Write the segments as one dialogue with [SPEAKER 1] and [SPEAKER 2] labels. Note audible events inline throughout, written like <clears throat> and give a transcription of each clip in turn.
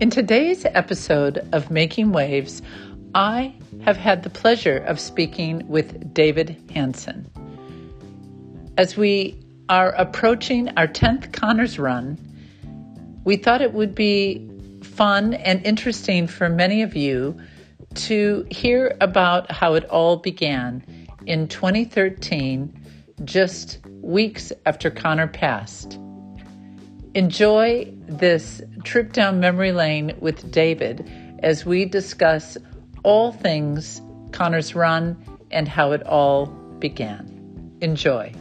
[SPEAKER 1] In today's episode of Making Waves, I have had the pleasure of speaking with David Hansen. As we are approaching our 10th Connors run, we thought it would be fun and interesting for many of you to hear about how it all began in 2013, just weeks after Connor passed. Enjoy this trip down memory lane with David as we discuss all things Connor's Run and how it all began. Enjoy.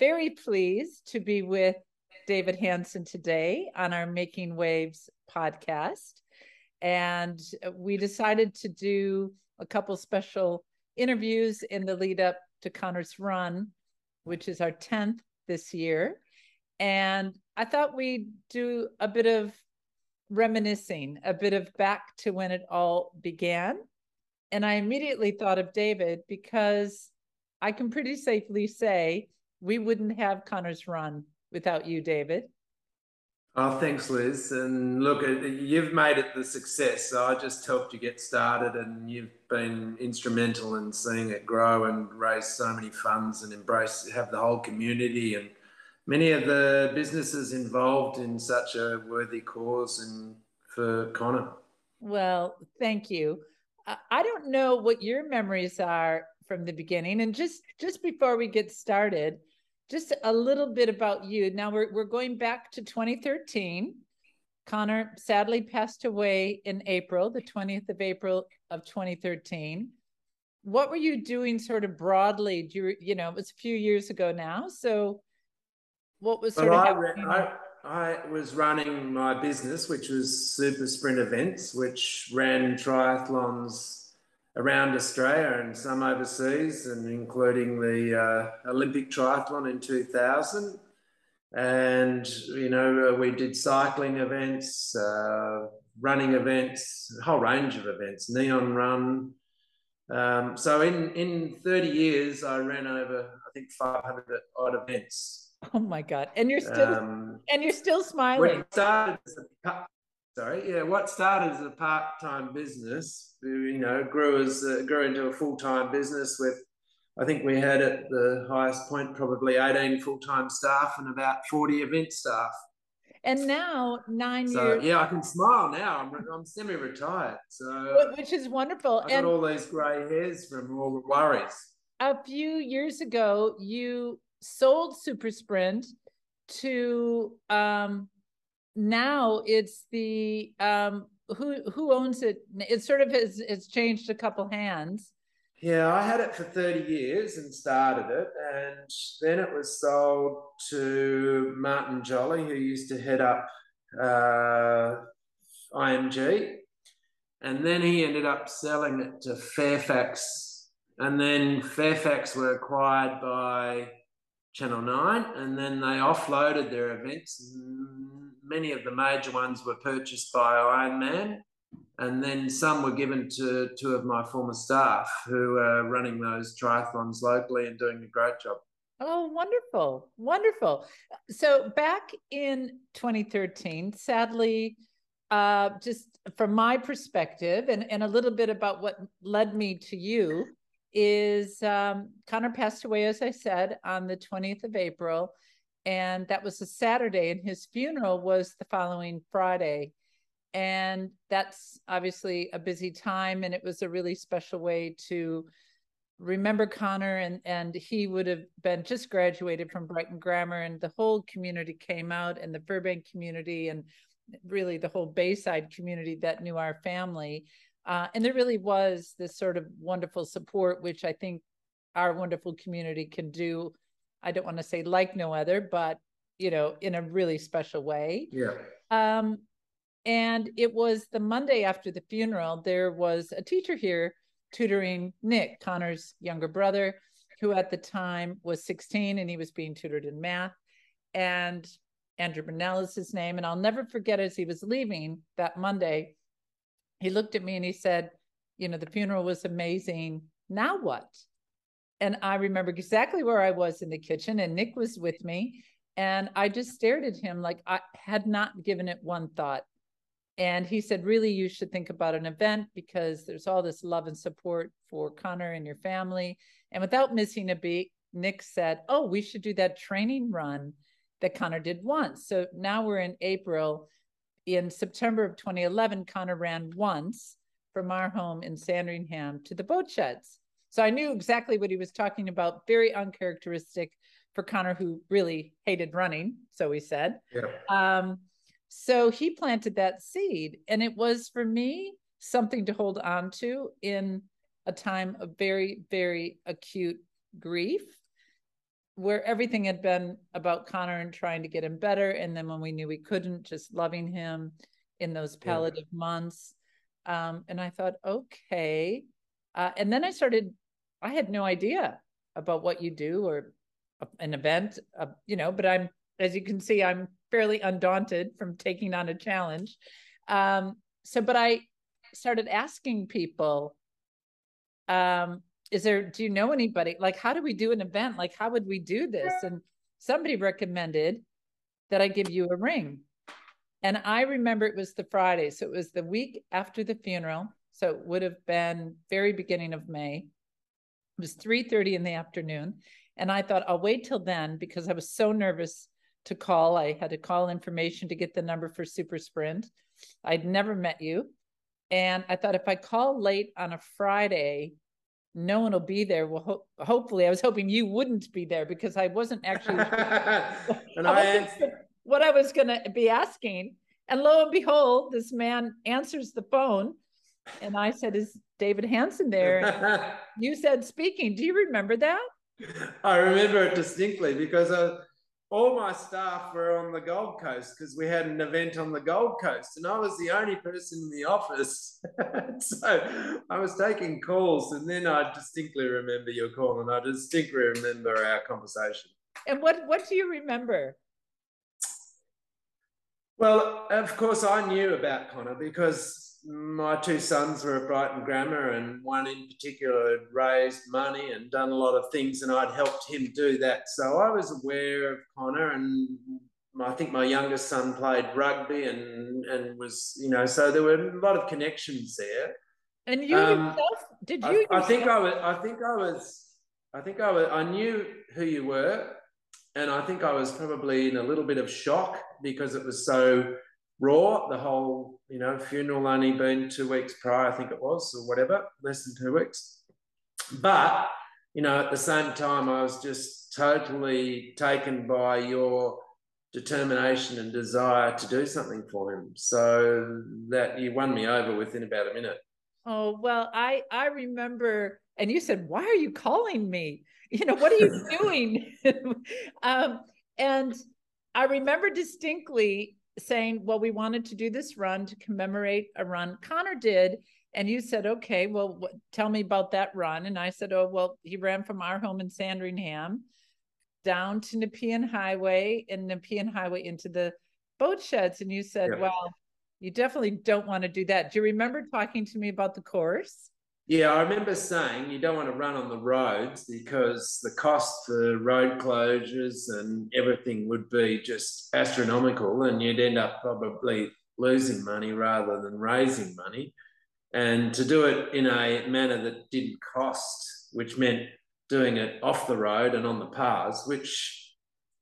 [SPEAKER 1] Very pleased to be with David Hansen today on our Making Waves podcast. And we decided to do a couple special interviews in the lead up to Connor's Run, which is our 10th this year. And I thought we'd do a bit of reminiscing, a bit of back to when it all began. And I immediately thought of David because I can pretty safely say we wouldn't have Connor's Run without you, David.
[SPEAKER 2] Oh, thanks, Liz. And look, uh, you've made it the success. So I just helped you get started, and you've been instrumental in seeing it grow and raise so many funds and embrace, have the whole community and many of the businesses involved in such a worthy cause and for Connor.
[SPEAKER 1] Well, thank you. I don't know what your memories are from the beginning, and just just before we get started just a little bit about you. Now we're we're going back to 2013. Connor sadly passed away in April, the 20th of April of 2013. What were you doing sort of broadly? Do you you know, it was a few years ago now. So what was sort well, of happening?
[SPEAKER 2] I, I was running my business, which was Super Sprint Events, which ran triathlons around Australia and some overseas, and including the uh, Olympic triathlon in 2000. And, you know, uh, we did cycling events, uh, running events, a whole range of events, Neon Run. Um, so in, in 30 years, I ran over, I think, 500 odd events.
[SPEAKER 1] Oh my God. And you're still, um, and you're still smiling.
[SPEAKER 2] started as a, sorry, yeah, what started as a part-time business, you know, grew as uh, grew into a full-time business with, I think we had at the highest point probably 18 full-time staff and about 40 event staff.
[SPEAKER 1] And now nine
[SPEAKER 2] so,
[SPEAKER 1] years.
[SPEAKER 2] Yeah, I can smile now. I'm, I'm semi-retired, so
[SPEAKER 1] which is wonderful.
[SPEAKER 2] I got and all these grey hairs from all the worries.
[SPEAKER 1] A few years ago, you sold Super Sprint to um, now it's the um who who owns it? It sort of has it's changed a couple hands.
[SPEAKER 2] Yeah i had it for 30 years and started it and then it was sold to martin jolly who used to head up uh, img and then he ended up selling it to fairfax. And then fairfax were acquired by channel 9 and then they offloaded their events many of the major ones were purchased by Ironman, and then some were given to two of my former staff who are running those triathlons locally and doing a great job.
[SPEAKER 1] Oh, wonderful. Wonderful. So back in 2013, sadly, uh, just from my perspective and, and a little bit about what led me to you is um, Connor passed away, as I said, on the 20th of April and that was a Saturday, and his funeral was the following Friday. And that's obviously a busy time, and it was a really special way to remember Connor. And and he would have been just graduated from Brighton Grammar, and the whole community came out, and the Firbank community, and really the whole Bayside community that knew our family. Uh, and there really was this sort of wonderful support, which I think our wonderful community can do I don't want to say like no other, but you know, in a really special way.
[SPEAKER 2] Yeah.
[SPEAKER 1] Um, and it was the Monday after the funeral. There was a teacher here tutoring Nick, Connor's younger brother, who at the time was 16 and he was being tutored in math. And Andrew Burnell is his name. And I'll never forget as he was leaving that Monday, he looked at me and he said, You know, the funeral was amazing. Now what? And I remember exactly where I was in the kitchen, and Nick was with me. And I just stared at him like I had not given it one thought. And he said, Really, you should think about an event because there's all this love and support for Connor and your family. And without missing a beat, Nick said, Oh, we should do that training run that Connor did once. So now we're in April. In September of 2011, Connor ran once from our home in Sandringham to the boat sheds. So I knew exactly what he was talking about, very uncharacteristic for Connor, who really hated running. So he said.
[SPEAKER 2] Yeah.
[SPEAKER 1] Um, so he planted that seed, and it was for me something to hold on to in a time of very, very acute grief where everything had been about Connor and trying to get him better. And then when we knew we couldn't, just loving him in those palliative yeah. months. Um, and I thought, okay. Uh, and then I started, I had no idea about what you do or an event, uh, you know, but I'm, as you can see, I'm fairly undaunted from taking on a challenge. Um, so, but I started asking people, um, is there do you know anybody? Like how do we do an event? Like how would we do this? And somebody recommended that i give you a ring. And i remember it was the friday. So it was the week after the funeral. So it would have been very beginning of may it was 3.30 in the afternoon and i thought i'll wait till then because i was so nervous to call i had to call information to get the number for super sprint i'd never met you and i thought if i call late on a friday no one will be there. Well, ho- hopefully, I was hoping you wouldn't be there because I wasn't actually. <laughs> <laughs>
[SPEAKER 2] and I,
[SPEAKER 1] what I was going to be asking, and lo and behold, this man answers the phone, and I said, "Is David Hansen there?" <laughs> you said, "Speaking." Do you remember that?
[SPEAKER 2] I remember it distinctly because I all my staff were on the Gold Coast because we had an event on the Gold Coast, and I was the only person in the office. <laughs> so I was taking calls, and then I distinctly remember your call, and I distinctly remember our conversation.
[SPEAKER 1] And what what do you remember?
[SPEAKER 2] Well, of course, I knew about Connor because my two sons were at Brighton Grammar, and one in particular had raised money and done a lot of things, and I'd helped him do that. So I was aware of Connor, and I think my youngest son played rugby and and was you know so there were a lot of connections there.
[SPEAKER 1] And you um, yourself, did you?
[SPEAKER 2] I, I think I was. I think I was. I think I was. I knew who you were, and I think I was probably in a little bit of shock because it was so raw. The whole, you know, funeral only been two weeks prior, I think it was, or whatever, less than two weeks. But, you know, at the same time, I was just totally taken by your determination and desire to do something for him. So that you won me over within about a minute.
[SPEAKER 1] Oh, well, I I remember and you said, "Why are you calling me? <laughs> You know, what are you <laughs> doing?" <laughs> um, and I remember distinctly saying, well, we wanted to do this run to commemorate a run Connor did. And you said, okay, well, what, tell me about that run. And I said, oh, well, he ran from our home in Sandringham down to Nepean Highway and Nepean Highway into the boat sheds. And you said, yeah. well, you definitely don't want to do that. Do you remember talking to me about the course?
[SPEAKER 2] Yeah, I remember saying you don't want to run on the roads because the cost for road closures and everything would be just astronomical, and you'd end up probably losing money rather than raising money. And to do it in a manner that didn't cost, which meant doing it off the road and on the paths, which,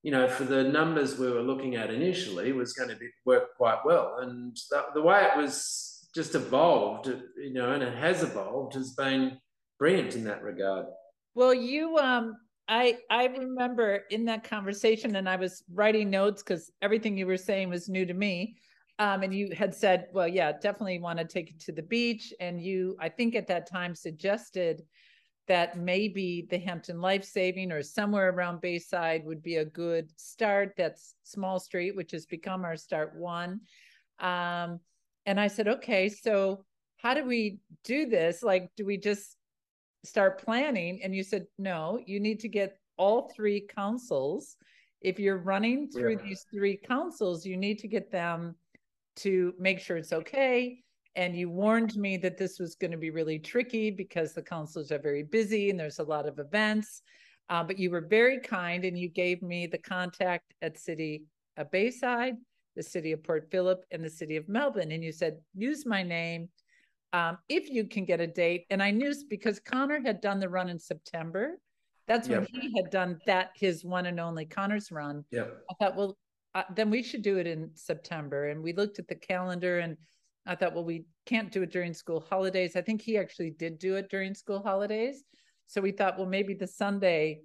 [SPEAKER 2] you know, for the numbers we were looking at initially was going to be, work quite well. And the, the way it was just evolved, you know, and it has evolved, has been brilliant in that regard.
[SPEAKER 1] Well, you, um, I, I remember in that conversation, and I was writing notes because everything you were saying was new to me. Um, and you had said, well, yeah, definitely want to take it to the beach. And you, I think at that time suggested that maybe the Hampton Life Saving or somewhere around Bayside would be a good start. That's Small Street, which has become our start one. Um, and I said, okay, so how do we do this? Like, do we just start planning? And you said, no, you need to get all three councils. If you're running through yeah. these three councils, you need to get them to make sure it's okay. and you warned me that this was going to be really tricky because the councils are very busy and there's a lot of events. Uh, but you were very kind and you gave me the contact at City of Bayside, the City of Port Phillip, and the City of Melbourne. And you said, use my name um, if you can get a date. And I knew because Connor had done the run in September. That's when yep. he had done that, his one and only Connor's run.
[SPEAKER 2] Yeah.
[SPEAKER 1] I thought, well, uh, then we should do it in September. And we looked at the calendar and I thought, well, we can't do it during school holidays. I think he actually did do it during school holidays. So we thought, well, maybe the Sunday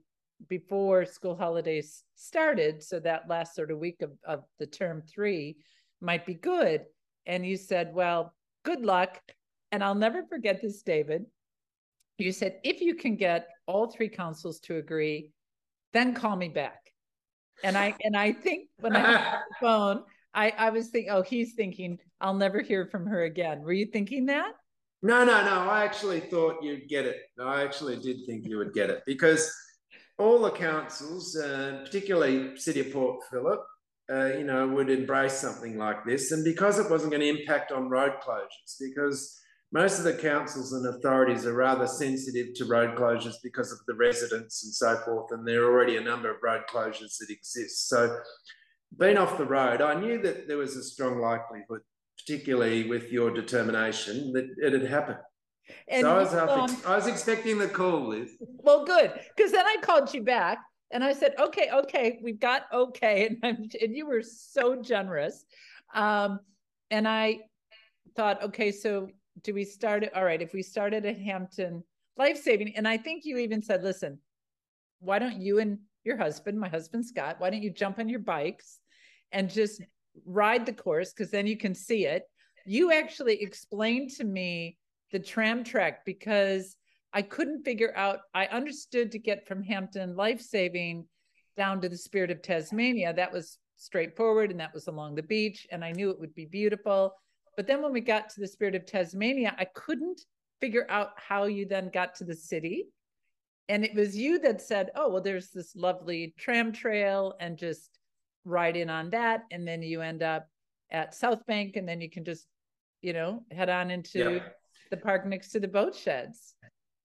[SPEAKER 1] before school holidays started, so that last sort of week of, of the term three might be good. And you said, well, good luck. And I'll never forget this, David. You said, if you can get all three councils to agree, then call me back. And I and I think when I the <laughs> phone, I, I was thinking, oh, he's thinking, I'll never hear from her again. Were you thinking that?
[SPEAKER 2] No, no, no. I actually thought you'd get it. I actually did think you would get it because all the councils, uh, particularly City of Port Phillip, uh, you know, would embrace something like this. And because it wasn't going to impact on road closures, because most of the councils and authorities are rather sensitive to road closures because of the residents and so forth, and there are already a number of road closures that exist. So being off the road, I knew that there was a strong likelihood, particularly with your determination, that it had happened. And so I was, um, I was expecting the call, Liz.
[SPEAKER 1] Well, good, because then I called you back and I said, "Okay, okay, we've got okay," <laughs> and, I'm, and you were so generous. Um, and I thought, okay, so do we start it? All right, if we started at Hampton Life Saving, and I think you even said, "Listen, why don't you and your husband, my husband Scott, why don't you jump on your bikes and just ride the course because then you can see it. You actually explained to me the tram track because I couldn't figure out, I understood to get from Hampton life saving down to the spirit of Tasmania. That was straightforward and that was along the beach. And I knew it would be beautiful. But then when we got to the spirit of Tasmania, I couldn't figure out how you then got to the city and it was you that said oh well there's this lovely tram trail and just ride in on that and then you end up at south bank and then you can just you know head on into yeah. The park next to the boat sheds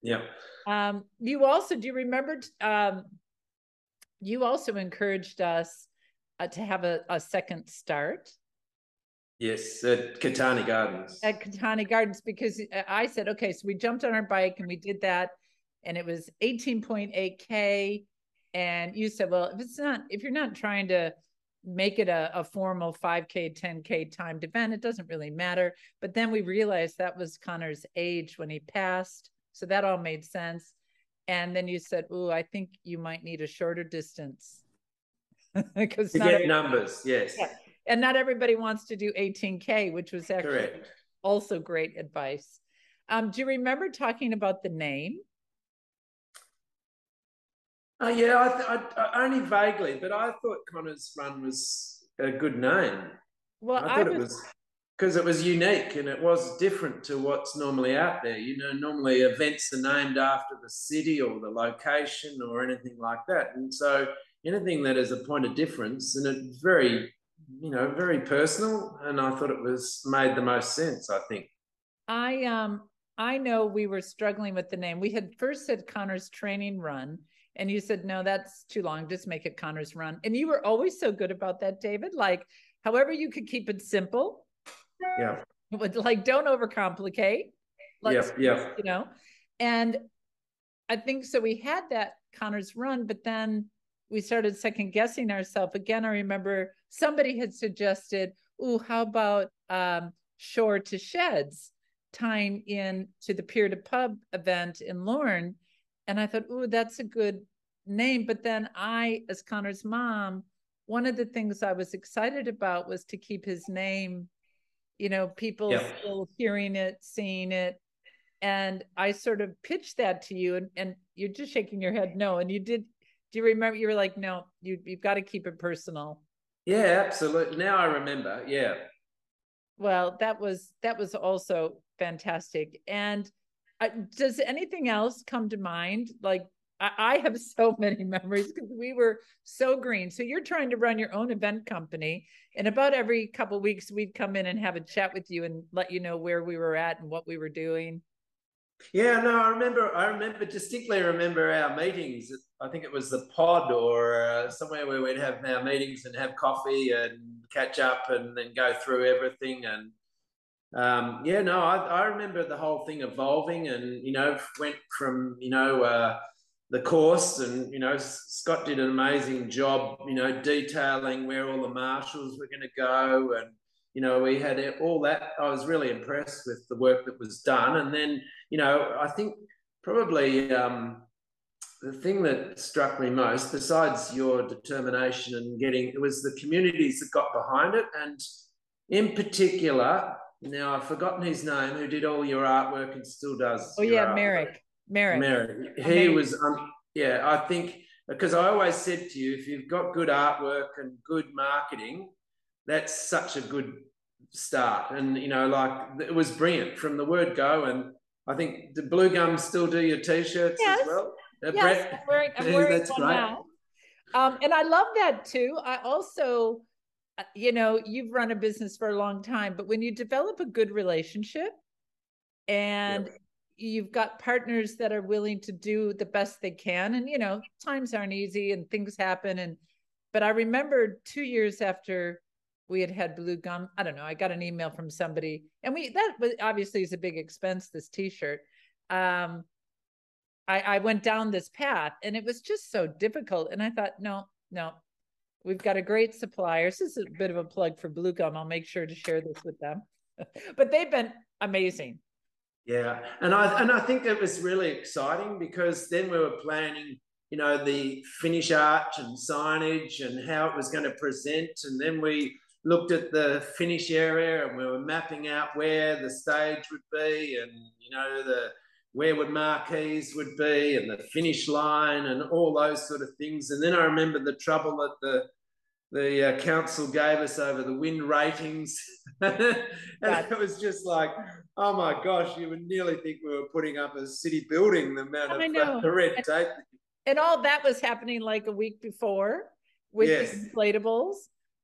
[SPEAKER 2] yeah
[SPEAKER 1] um you also do you remember um you also encouraged us uh, to have a, a second start
[SPEAKER 2] Yes, at Catani Gardens.
[SPEAKER 1] At Catani Gardens, because I said, okay, so we jumped on our bike and we did that and it was 18.8K. And you said, well, if it's not, if you're not trying to make it a, a formal 5K, 10K timed event, it doesn't really matter. But then we realized that was Connor's age when he passed. So that all made sense. And then you said, oh, I think you might need a shorter distance. <laughs>
[SPEAKER 2] because to get numbers, yes. Yeah.
[SPEAKER 1] And not everybody wants to do 18K, which was actually Correct. also great advice. Um, do you remember talking about the name?
[SPEAKER 2] Uh, yeah, I, th- I, only vaguely, but I thought Connor's run was a good name. Well, I thought I was... it was because it was unique and it was different to what's normally out there. You know, normally events are named after the city or the location or anything like that, and so anything that is a point of difference and it's very, you know, very personal. And I thought it was made the most sense. I think.
[SPEAKER 1] I um I know we were struggling with the name. We had first said Connor's training run and you said, no, that's too long. Just make it Connor's run. And you were always so good about that, David. Like, however you could keep it simple.
[SPEAKER 2] Yeah. <laughs>
[SPEAKER 1] But like, don't overcomplicate.
[SPEAKER 2] Let's, yeah. Yeah.
[SPEAKER 1] You know, and I think so. We had that Connor's run, but then we started second guessing ourselves. Again, I remember somebody had suggested, oh, how about um, shore to sheds tying in to the pier to pub event in Lorne and I thought, oh, that's a good name. But then I, as Connor's mom, one of the things I was excited about was to keep his name, you know, people yeah. still hearing it, seeing it. And I sort of pitched that to you, and, and you're just shaking your head no. And you did, do you remember? You were like, no, you, you've got to keep it personal.
[SPEAKER 2] Yeah, absolutely. Now I remember. Yeah.
[SPEAKER 1] Well, that was that was also fantastic. And does anything else come to mind? Like, I, I have <laughs> so many memories because we were so green. So you're trying to run your own event company, and about every couple weeks we'd come in and have a chat with you and let you know where we were at and what we were doing.
[SPEAKER 2] Yeah, no, I remember. I remember distinctly. Remember our meetings. I think it was the pod or uh, somewhere where we'd have our meetings and have coffee and catch up and then go through everything. And um, yeah, no, I, I remember the whole thing evolving and you know went from you know uh, the course and you know Scott did an amazing job. You know detailing where all the marshals were going to go and you know, we had all that. I was really impressed with the work that was done. And then, you know, I think probably um, the thing that struck me most, besides your determination and getting, it was the communities that got behind it. And in particular, now I've forgotten his name, who did all your artwork and still does.
[SPEAKER 1] Oh, yeah, Merrick. Merrick.
[SPEAKER 2] Merrick. He Amazing. was, um, yeah, I think, because I always said to you, if you've got good artwork and good marketing, that's such a good start. And, you know, like it was brilliant from the word go. And I think the Blue Gum still do your t shirts yes. as well.
[SPEAKER 1] Uh, yes, Brett, I'm wearing, I'm <laughs> wearing that's great. Now. Um, and I love that too. I also, you know, you've run a business for a long time, but when you develop a good relationship and yep. you've got partners that are willing to do the best they can, and you know, times aren't easy and things happen. And but I remember two years after we had had blue gum. I don't know. I got an email from somebody, and we that was obviously is a big expense. This T-shirt. Um, I, I went down this path, and it was just so difficult. And I thought, no, no, we've got a great supplier. This is a bit of a plug for blue gum. I'll make sure to share this with them. <laughs> but they've been amazing.
[SPEAKER 2] Yeah, and I and I think it was really exciting because then we were planning you know the finish arch and signage and how it was going to present and then we looked at the finish area and we were mapping out where the stage would be and you know the where would marquees would be and the finish line and all those sort of things and then i remember the trouble that the the uh, council gave us over the wind ratings <laughs> and it was just like oh my gosh you would nearly think we were putting up a city building the amount of uh, red tape
[SPEAKER 1] and all that was happening like a week before with yes. the inflatables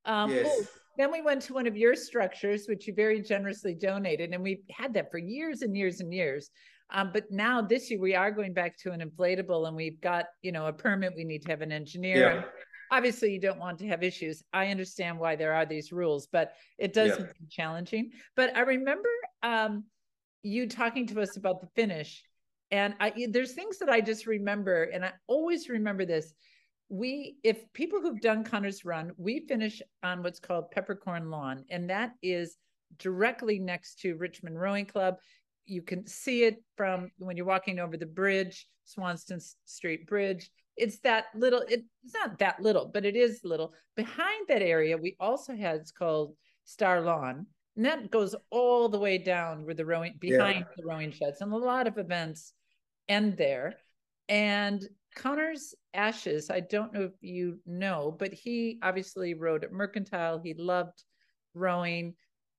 [SPEAKER 1] um, yes. Oh, then we went to one of your structures, which you very generously donated, and we had that for years and years and years. Um, but now this year we are going back to an inflatable, and we've got you know a permit. We need to have an engineer. Yeah. Obviously, you don't want to have issues. I understand why there are these rules, but it does yeah. challenging. But I remember um, you talking to us about the finish, and I there's things that I just remember, and I always remember this we if people who've done Connor's Run, we finish on what's called Peppercorn Lawn, and that is directly next to Richmond Rowing Club. You can see it from when you're walking over the bridge, Swanston Street Bridge. It's that little, it's not that little, but it is little. Behind that area, we also had it's called Star Lawn. And that goes all the way down where the rowing behind yeah. the rowing sheds. And a lot of events end there. And Connor's ashes, I don't know if you know, but he obviously rowed at Mercantile. He loved rowing,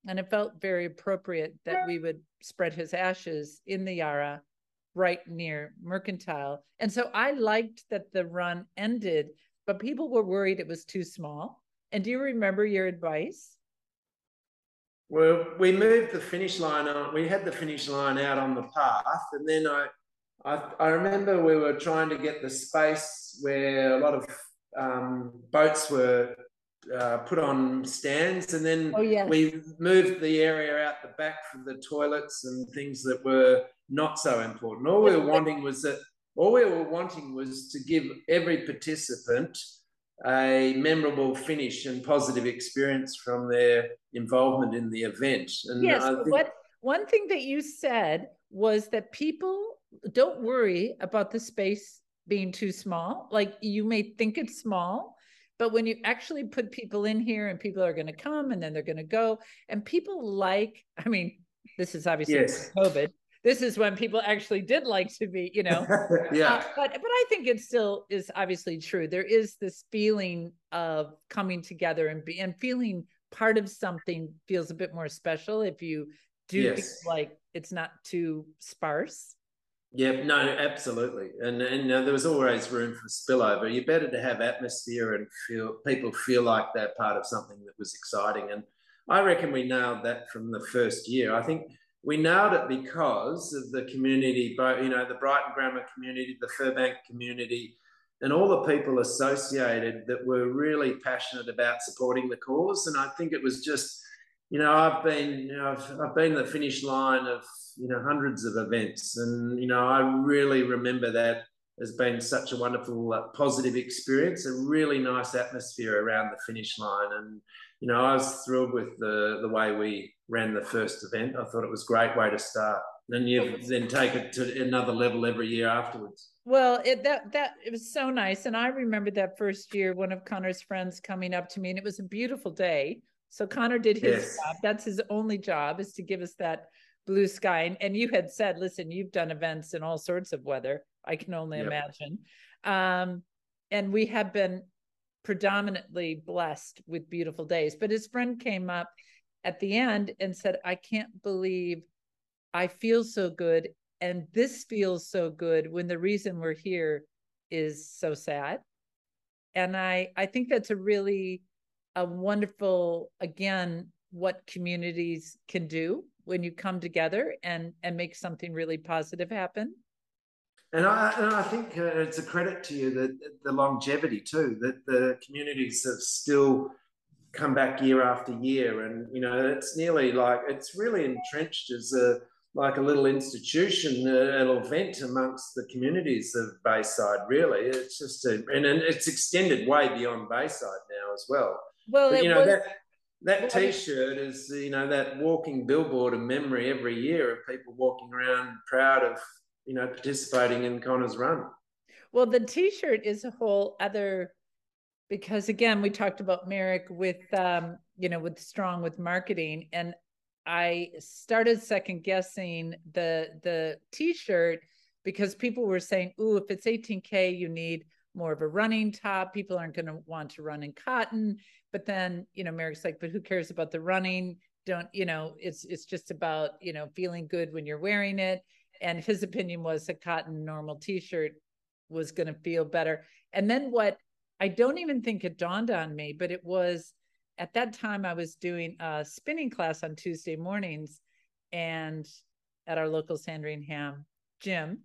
[SPEAKER 1] and it felt very appropriate that we would spread his ashes in the Yarra right near Mercantile. And so I liked that the run ended, but people were worried it was too small. And do you remember your advice?
[SPEAKER 2] Well, we moved the finish line on. We had the finish line out on the path, and then I I, I remember we were trying to get the space where a lot of um, boats were uh, put on stands, and then
[SPEAKER 1] oh, yes.
[SPEAKER 2] we moved the area out the back for the toilets and things that were not so important. All we were wanting was that all we were wanting was to give every participant a memorable finish and positive experience from their involvement in the event. And
[SPEAKER 1] yes, think- what one thing that you said was that people don't worry about the space being too small. Like you may think it's small, but when you actually put people in here and people are going to come and then they're going to go, and people like, I mean, this is obviously yes. COVID. This is when people actually did like to be, you know. <laughs>
[SPEAKER 2] yeah. Uh,
[SPEAKER 1] but but I think it still is obviously true. There is this feeling of coming together and be and feeling part of something feels a bit more special if you do yes. like it's not too sparse
[SPEAKER 2] Yeah, no, absolutely, and and uh, there was always room for spillover. You're better to have atmosphere and feel people feel like they're part of something that was exciting, and I reckon we nailed that from the first year. I think we nailed it because of the community, both you know, the Brighton Grammar community, the Firbank community, and all the people associated that were really passionate about supporting the cause. And I think it was just, you know, I've been, you know, I've, I've been the finish line of, you know, hundreds of events, and you know, I really remember that has been such a wonderful, uh, positive experience, a really nice atmosphere around the finish line, and you know, I was thrilled with the the way we ran the first event. I thought it was a great way to start. And you then take it to another level every year afterwards.
[SPEAKER 1] Well, it that that it was so nice. And I remember that first year, one of Connor's friends coming up to me, and it was a beautiful day. So Connor did his yes. job. That's his only job is to give us that blue sky. And, and you had said, listen, you've done events in all sorts of weather. I can only yep. imagine. Um, and we have been predominantly blessed with beautiful days. But his friend came up at the end and said, I can't believe I feel so good. And this feels so good when the reason we're here is so sad. And I, I think that's a really a wonderful, again, what communities can do when you come together and and make something really positive happen.
[SPEAKER 2] And I, and I think uh, it's a credit to you that the longevity too, that the communities have still come back year after year, and you know it's nearly like it's really entrenched as a like a little institution, an event amongst the communities of Bayside. Really, it's just a, and, and it's extended way beyond Bayside now as well.
[SPEAKER 1] Well, but, you know
[SPEAKER 2] was, that that T-shirt is you know that walking billboard of memory every year of people walking around proud of you know participating in Connor's run.
[SPEAKER 1] Well, the T-shirt is a whole other because again we talked about Merrick with um, you know with strong with marketing and I started second guessing the the T-shirt because people were saying, "Ooh, if it's 18k, you need more of a running top. People aren't going to want to run in cotton." But then, you know, Merrick's like, "But who cares about the running? Don't you know? It's it's just about you know feeling good when you're wearing it." And his opinion was a cotton normal T-shirt was going to feel better. And then what I don't even think it dawned on me, but it was at that time I was doing a spinning class on Tuesday mornings and at our local Sandringham gym.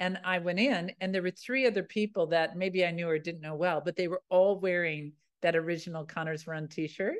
[SPEAKER 1] And I went in and there were three other people that maybe I knew or didn't know well, but they were all wearing that original Connor's Run t-shirt.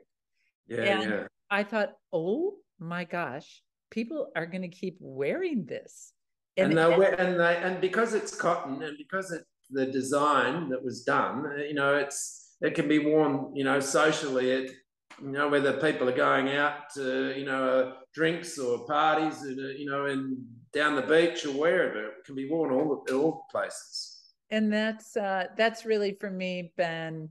[SPEAKER 2] Yeah. And yeah.
[SPEAKER 1] I thought, oh my gosh, people are going to keep wearing this.
[SPEAKER 2] And, and, they, and they and because it's cotton and because it's the design that was done, you know, it's it can be worn, you know, socially. It you know, whether people are going out to, you know, uh, drinks or parties, uh, you know, and down the beach or wherever, it can be worn all all places.
[SPEAKER 1] And that's uh, that's really for me been,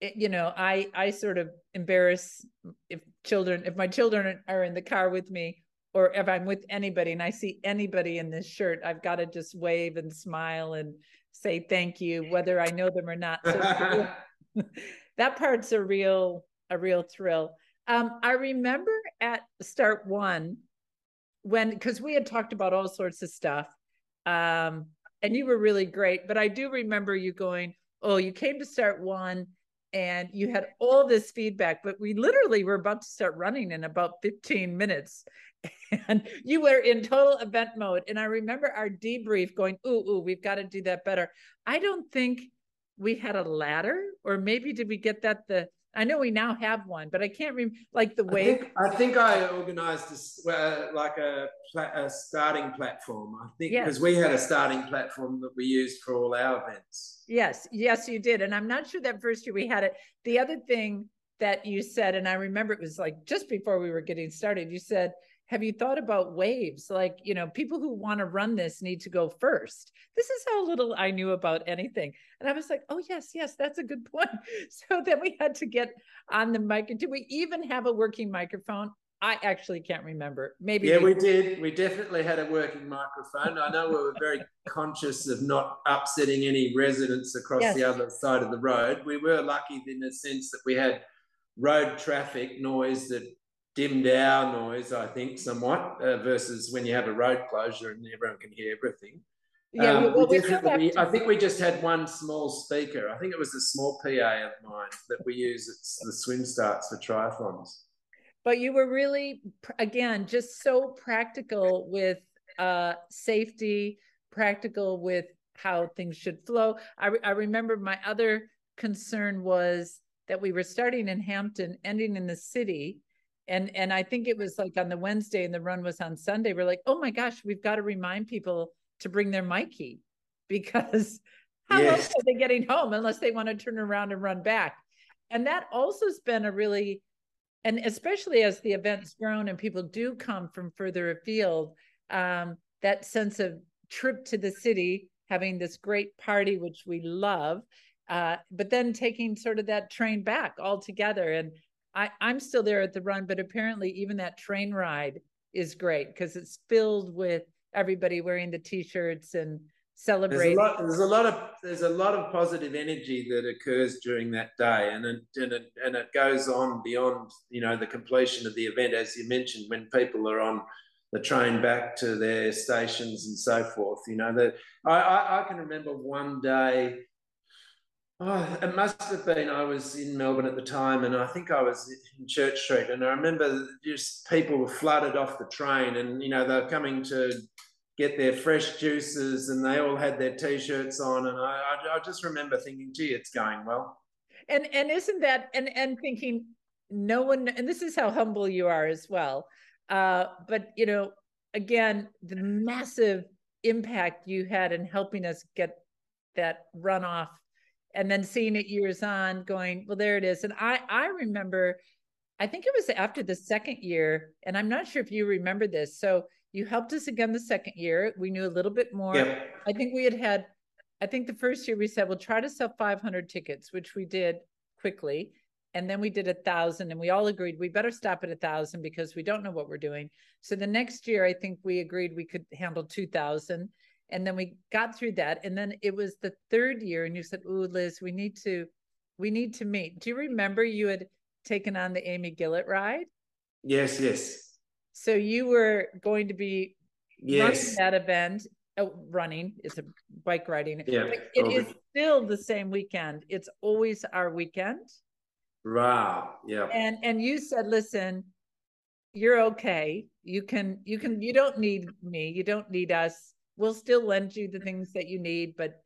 [SPEAKER 1] it, you know, I I sort of embarrass if children if my children are in the car with me or if I'm with anybody and I see anybody in this shirt, I've got to just wave and smile and say thank you, whether I know them or not. So <laughs> <laughs> that part's a real a real thrill. Um, I remember at start one when because we had talked about all sorts of stuff, um, and you were really great. But I do remember you going, "Oh, you came to start one." And you had all this feedback, but we literally were about to start running in about 15 minutes. <laughs> And you were in total event mode. And I remember our debrief going, Ooh, ooh, we've got to do that better. I don't think we had a ladder, or maybe did we get that the I know we now have one, but I can't remember like the way.
[SPEAKER 2] I think I, think I organized this uh, like a, a, starting platform. I think because yes. we had a starting platform that we used for all our events.
[SPEAKER 1] Yes, yes, you did, and I'm not sure that first year we had it. The other thing that you said, and I remember it was like just before we were getting started. You said have you thought about waves? Like you know people who want to run this need to go first. This is how little i knew about anything. And i was like oh yes yes that's a good point. <laughs> So then we had to get on the mic. Do we even have a working microphone? I actually can't remember. Maybe
[SPEAKER 2] yeah we, we did. we definitely had a working microphone. I know we were very <laughs> conscious of not upsetting any residents across yes. the other side of the road. We were lucky in the sense that we had road traffic noise that dimmed our noise, I think, somewhat uh, versus when you have a road closure and everyone can hear everything. Yeah, um, well, we definitely, I think we just had one small speaker. I think it was a small PA of mine that we use at the swim starts for triathlons.
[SPEAKER 1] But you were really, again, just so practical with uh, safety, practical with how things should flow. I, re- I remember my other concern was that we were starting in Hampton, ending in the city. And and I think it was like on the Wednesday and the run was on Sunday. We're like, oh my gosh, we've got to remind people to bring their myki <laughs> because how yes. else are they getting home unless they want to turn around and run back? And that also has been a really, and especially as the event's grown and people do come from further afield, um, that sense of trip to the city, having this great party, which we love, uh, but then taking sort of that train back all together And I, I'm still there at the run, but apparently even that train ride is great because it's filled with everybody wearing the t-shirts and celebrating.
[SPEAKER 2] There's a, lot, there's a lot of there's a lot of positive energy that occurs during that day, and it, and it and it goes on beyond you know the completion of the event, as you mentioned, when people are on the train back to their stations and so forth. You know that I, I, I can remember one day. Oh, it must have been I was in Melbourne at the time, and I think I was in Church Street, and I remember just people were flooded off the train, and you know they're coming to get their fresh juices and they all had their t-shirts on and I, I, I just remember thinking gee it's going well.
[SPEAKER 1] And and isn't that and and thinking no one and this is how humble you are as well uh but you know again the massive impact you had in helping us get that runoff and then seeing it years on going well there it is and i i remember i think it was after the second year and i'm not sure if you remember this so you helped us again the second year. We knew a little bit more. Yep. I think we had had, I think the first year we said, we'll try to sell 500 tickets, which we did quickly. And then we did a thousand and we all agreed we better stop at a thousand because we don't know what we're doing. So the next year, I think we agreed we could handle 2000 and then we got through that. And then it was the third year and you said, Ooh, Liz, we need to, we need to meet. Do you remember you had taken on the Amy Gillett ride?
[SPEAKER 2] Yes, yes.
[SPEAKER 1] So you were going to be yes. running that event. Oh, running is a bike riding.
[SPEAKER 2] Yeah,
[SPEAKER 1] it is still the same weekend. It's always our weekend.
[SPEAKER 2] Wow. Yeah.
[SPEAKER 1] And and you said, listen, you're okay. You can you can you don't need me. You don't need us. We'll still lend you the things that you need, but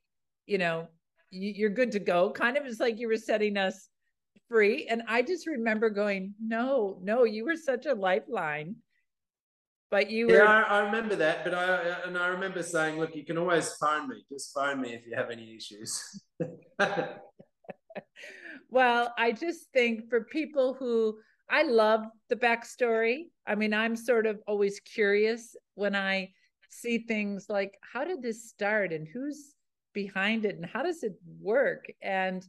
[SPEAKER 1] you know, you're good to go. Kind of is like you were setting us free. And I just remember going, no, no, you were such a lifeline but you were.
[SPEAKER 2] Yeah, I, I, remember that. But I and I remember saying, look, you can always phone me. Just phone me if you have any issues. <laughs>
[SPEAKER 1] well, I just think for people who I love the backstory. I mean, I'm sort of always curious when I see things like how did this start and who's behind it and how does it work and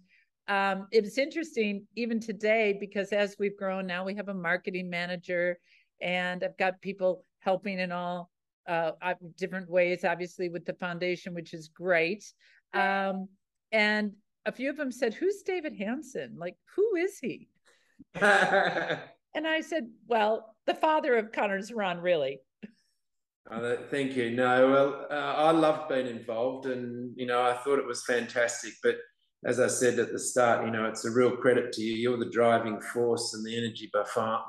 [SPEAKER 1] um, it's interesting even today because as we've grown now we have a marketing manager and i've got people helping in all uh, different ways, obviously with the foundation, which is great. Um, and a few of them said, "Who's David Hansen? Like, who is he?" <laughs> and I said, "Well, the father of Connor's Run, really."
[SPEAKER 2] Uh, thank you. No, well, uh, I loved being involved, and you know, I thought it was fantastic. But as I said at the start, you know, it's a real credit to you. You're the driving force and the energy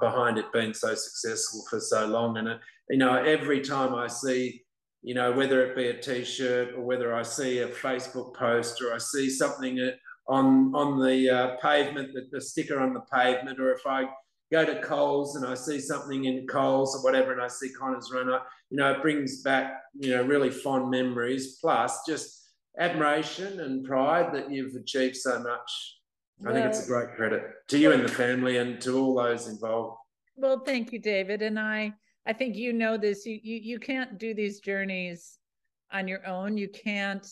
[SPEAKER 2] behind it being so successful for so long. And, it, you know, every time I see, you know, whether it be a t-shirt or whether I see a Facebook post or I see something on on the uh, pavement, the, the sticker on the pavement, or if I go to Coles and I see something in Coles or whatever, and I see Connor's Run, up, you know, it brings back, you know, really fond memories. Plus, just admiration and pride that you've achieved so much. I think it's a great credit to you and the family and to all those involved.
[SPEAKER 1] Well, thank you, David. And I, I think you know this. You you you can't do these journeys on your own. You can't.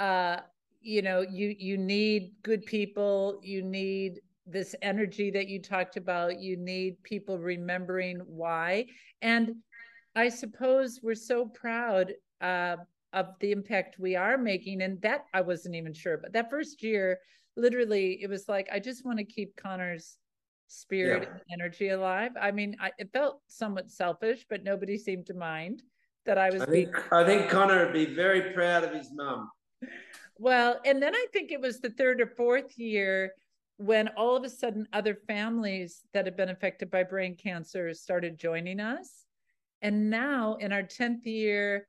[SPEAKER 1] Uh, you know, you you need good people. You need this energy that you talked about. You need people remembering why. And I suppose we're so proud uh, of the impact we are making. And that I wasn't even sure. But that first year, literally, it was like, I just want to keep Connor's spirit yeah. and energy alive. I mean, I, it felt somewhat selfish, but nobody seemed to mind that I was.
[SPEAKER 2] I think, being... I think Connor would be very proud of his mum.
[SPEAKER 1] Well, and then I think it was the third or fourth year when all of a sudden other families that had been affected by brain cancer started joining us. And now in our 10th year,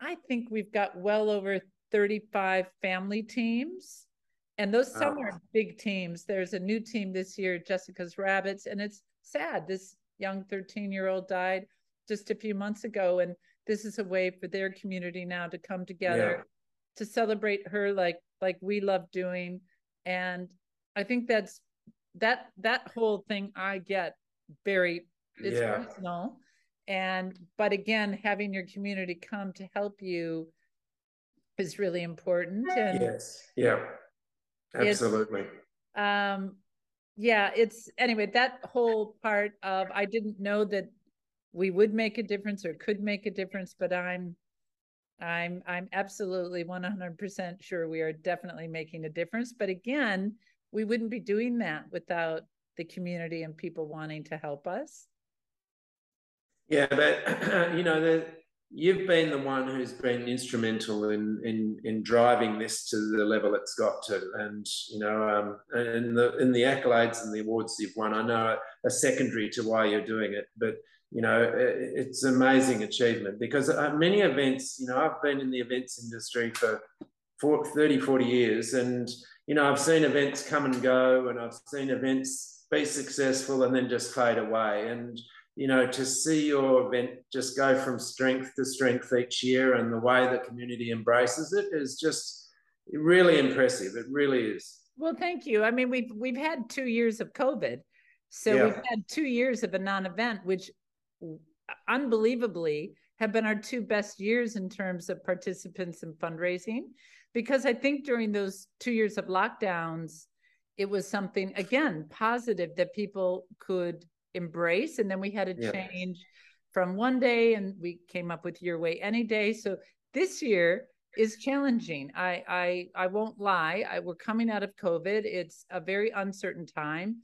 [SPEAKER 1] I think we've got well over 35 family teams. And those some are big teams. There's a new team this year, Jessica's Rabbits, and it's sad. This young 13 year old died just a few months ago. And this is a way for their community now to come together yeah. to celebrate her like like we love doing. And I think that's that that whole thing I get very it's yeah. personal. And but again, having your community come to help you is really important. And
[SPEAKER 2] yes, yeah, absolutely.
[SPEAKER 1] Um, yeah, it's anyway that whole part of I didn't know that we would make a difference or could make a difference, but I'm I'm I'm absolutely 100% sure we are definitely making a difference. But again, we wouldn't be doing that without the community and people wanting to help us.
[SPEAKER 2] Yeah, but <clears throat> you know, the, you've been the one who's been instrumental in in in driving this to the level it's got to, and you know, um, and the in the accolades and the awards you've won, I know are, secondary to why you're doing it, but you know, it, it's amazing achievement because uh, many events, you know, I've been in the events industry for 40, 30, 40 years, and you know, I've seen events come and go, and I've seen events be successful and then just fade away. And you know, to see your event just go from strength to strength each year, and the way the community embraces it is just really impressive. It really is.
[SPEAKER 1] Well, thank you. I mean, we've we've had two years of COVID, so yeah. we've had two years of a non-event, which unbelievably have been our two best years in terms of participants and fundraising because I think during those two years of lockdowns, it was something again positive that people could embrace. And then we had a yeah. change from one day and we came up with your way any day. So this year is challenging. I I I won't lie. I, we're coming out of COVID. It's a very uncertain time.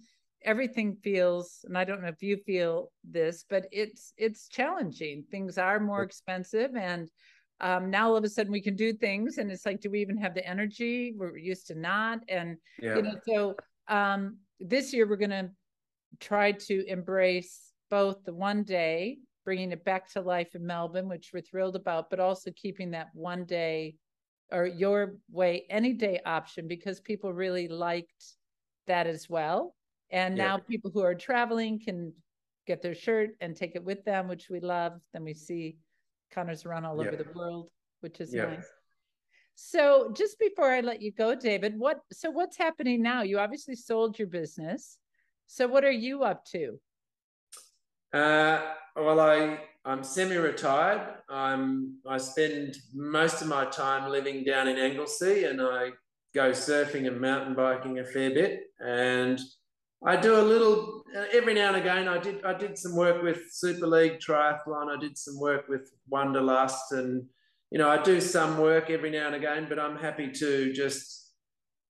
[SPEAKER 1] Everything feels, and I don't know if you feel this, but it's it's challenging. Things are more expensive and um, now all of a sudden we can do things and it's like do we even have the energy we're used to not and yeah. you know so um, this year we're going to try to embrace both the one day bringing it back to life in melbourne which we're thrilled about but also keeping that one day or your way any day option because people really liked that as well and yeah. now people who are traveling can get their shirt and take it with them which we love then we see Connor's run all yeah. over the world, which is yeah. nice. So just before I let you go, David, what so what's happening now? You obviously sold your business. So what are you up to?
[SPEAKER 2] Uh, well, I I'm semi-retired. I'm I spend most of my time living down in Anglesea, and I go surfing and mountain biking a fair bit. And I do a little uh, every now and again. I did I did some work with Super League Triathlon. I did some work with Wanderlust, and you know I do some work every now and again. But I'm happy to just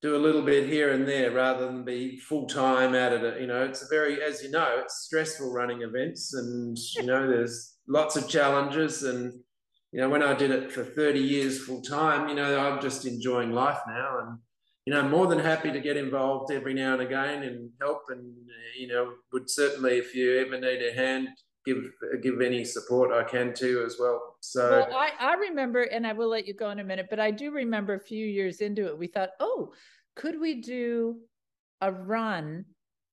[SPEAKER 2] do a little bit here and there rather than be full time at it. You know, it's a very, as you know, it's stressful running events, and you know there's lots of challenges. And you know, when I did it for 30 years full time, you know, I'm just enjoying life now and you know, more than happy to get involved every now and again and help. And you know, would certainly, if you ever need a hand, give give any support I can too as well. So
[SPEAKER 1] well, I, I remember, and I will let you go in a minute, but I do remember a few years into it, we thought, oh, could we do a run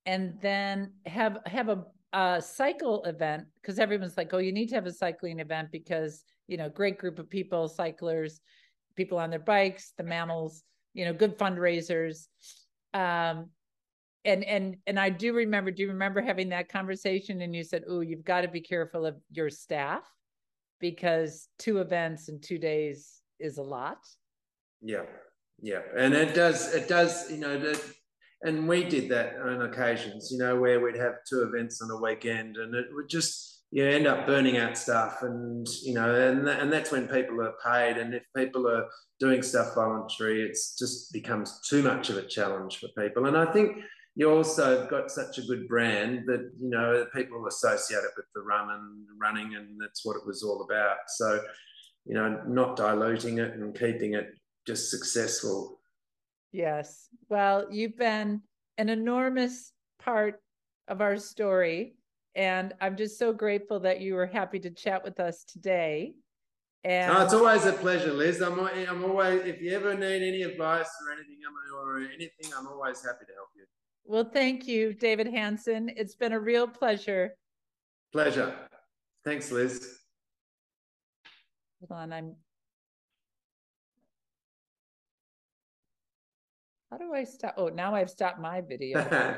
[SPEAKER 1] and then have have a, a cycle event? Because everyone's like, oh, you need to have a cycling event because you know, great group of people, cyclers, people on their bikes, the MAMILs you know, good fundraisers. Um, and and and I do remember. Do you remember having that conversation? And you said, "Oh, you've got to be careful of your staff because two events in two days is a lot."
[SPEAKER 2] Yeah, yeah, and it does. It does. You know, and we did that on occasions. You know, where we'd have two events on a weekend, and it would just you end up burning out stuff and you know and, and that's when people are paid and if people are doing stuff voluntary it's just becomes too much of a challenge for people and i think you also got such a good brand that you know people associate it with the run and running, and that's what it was all about. So, you know, not diluting it and keeping it just successful.
[SPEAKER 1] Yes. Well, you've been an enormous part of our story. And I'm just so grateful that you were happy to chat with us today. And
[SPEAKER 2] oh, it's always a pleasure, Liz. I'm, I'm always, if you ever need any advice or anything or anything, I'm always happy to help you.
[SPEAKER 1] Well, thank you, David Hansen. It's been a real pleasure.
[SPEAKER 2] Pleasure. Thanks, Liz.
[SPEAKER 1] Hold on, I'm How do I stop? Oh, now I've stopped my video. <laughs>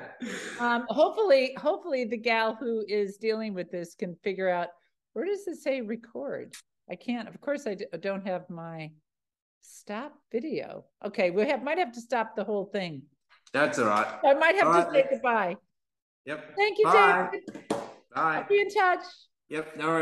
[SPEAKER 1] um, hopefully, hopefully the gal who is dealing with this can figure out where does it say record? I can't. Of course, I don't have my stop video. Okay, we have might have to stop the whole thing.
[SPEAKER 2] That's all right.
[SPEAKER 1] I might have all to right. say goodbye.
[SPEAKER 2] Yep.
[SPEAKER 1] Thank you, Bye. David.
[SPEAKER 2] Bye.
[SPEAKER 1] I'll be in touch.
[SPEAKER 2] Yep. No worries.